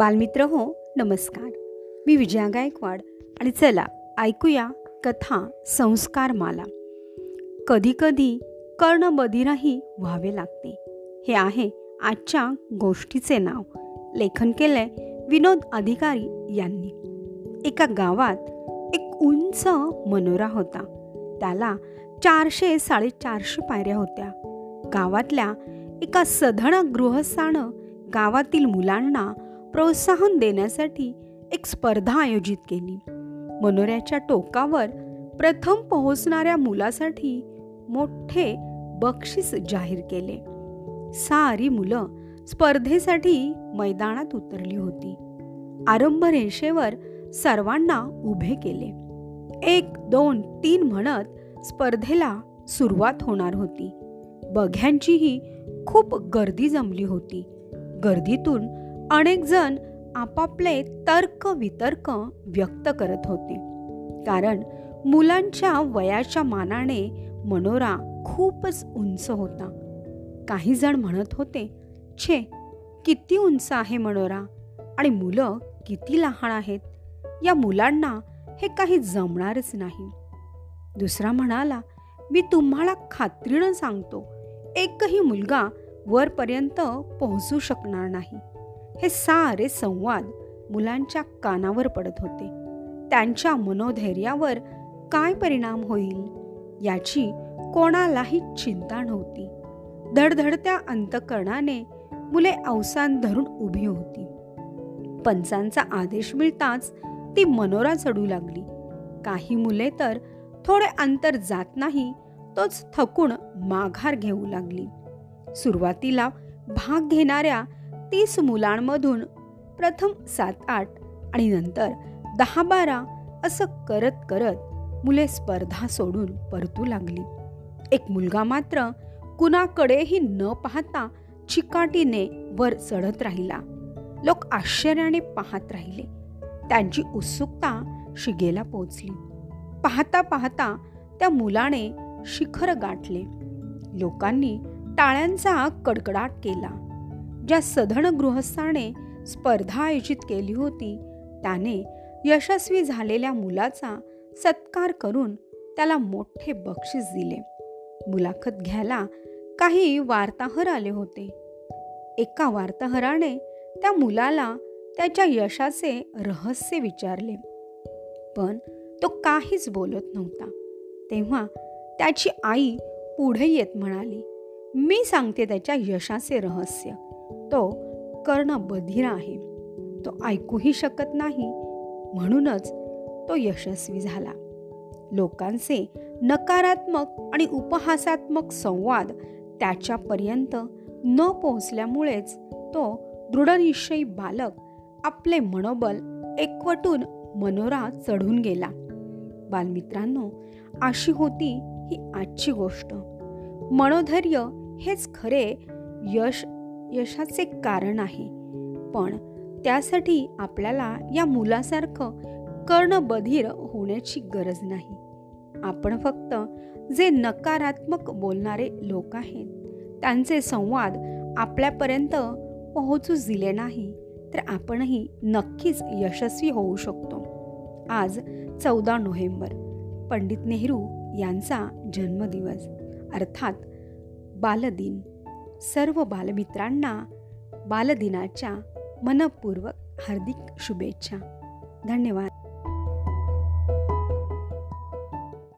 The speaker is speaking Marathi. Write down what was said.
बालमित्र हो नमस्कार. मी विजया गायकवाड आणि चला ऐकूया कथा संस्कार माला कधीकधी कर्णबधीरही व्हावे लागते. हे आहे आजच्या गोष्टीचे नाव. लेखन केलंय विनोद अधिकारी यांनी. एका गावात एक उंच मनोरा होता. त्याला चारशे साडेचारशे पायऱ्या होत्या. गावातल्या एका सधन गृहस्थानं गावातील मुलांना प्रोत्साहन देण्यासाठी एक स्पर्धा आयोजित केली. मनोऱ्याच्या टोकावर प्रथम पोहोचणाऱ्या मुलासाठी मोठे बक्षीस जाहीर केले. सारी मुलं स्पर्धेसाठी मैदानात उतरली होती. आरंभ रेषेवर सर्वांना उभे केले. एक दोन तीन म्हणत स्पर्धेला सुरुवात होणार होती. बघ्यांचीही खूप गर्दी जमली होती. गर्दीतून अनेक जण आपापले तर्क वितर्क व्यक्त करत होते. कारण मुलांच्या वयाच्या मानाने मनोरा खूपच उंच होता. काही जण म्हणत होते छे किती उंच आहे मनोरा? आणि मुलं किती लहान आहेत? या मुलांना हे काही जमणारच नाही. दुसरा म्हणाला मी तुम्हाला खात्रीनं सांगतो एकही मुलगा वरपर्यंत पोहोचू शकणार नाही. हे सारे संवाद मुलांच्या कानावर पडत होते. त्यांच्या मनोधैर्यावर काय परिणाम होईल याची कोणालाही चिंता नव्हती. धडधडत्या अंतकरणाने मुले अवसान धरून उभी होती. पंचांचा आदेश मिळताच ती मनोरा चढू लागली. काही मुले तर थोडे अंतर जात नाही तोच थकून माघार घेऊ लागली. सुरुवातीला भाग घेणाऱ्या तीस मुलांमधून प्रथम सात आठ आणि नंतर दहा बारा असं करत करत मुले स्पर्धा सोडून परतू लागली. एक मुलगा मात्र कुणाकडेही न पाहता चिकाटीने वर चढत राहिला. लोक आश्चर्याने पाहत राहिले. त्यांची उत्सुकता शिगेला पोचली. पाहता पाहता त्या मुलाने शिखर गाठले. लोकांनी टाळ्यांचा कडकडाट केला. ज्या सधन गृहस्थाने स्पर्धा आयोजित केली होती त्याने यशस्वी झालेल्या मुलाचा सत्कार करून त्याला मोठे बक्षीस दिले. मुलाखत घ्यायला काही वार्ताहर आले होते. एका वार्ताहराने त्या मुलाला त्याच्या यशाचे रहस्य विचारले. पण तो काहीच बोलत नव्हता. तेव्हा त्याची आई पुढे येत म्हणाली मी सांगते त्याच्या यशाचे रहस्य. तो कर्ण बधीर आहे. तो ऐकूही शकत नाही. म्हणूनच तो यशस्वी झाला. लोकांचे नकारात्मक आणि उपहासात्मक संवाद त्याच्यापर्यंत न पोहोचल्यामुळेच तो दृढनिश्चयी बालक आपले मनोबल एकवटून मनोरा चढून गेला. बालमित्रांनो अशी होती ही आजची गोष्ट. मनोधैर्य हेच खरे यश यशाचे कारण आहे. पण त्यासाठी आपल्याला या मुलासारखं कर्णबधीर होण्याची गरज नाही. आपण फक्त जे नकारात्मक बोलणारे लोक आहेत त्यांचे संवाद आपल्यापर्यंत पोहोचू दिले नाही तर आपणही नक्कीच यशस्वी होऊ शकतो. आज चौदा नोव्हेंबर पंडित नेहरू यांचा जन्मदिवस अर्थात बालदिन. सर्व बालमित्रांना बालदिनाच्या मनपूर्वक हार्दिक शुभेच्छा. धन्यवाद.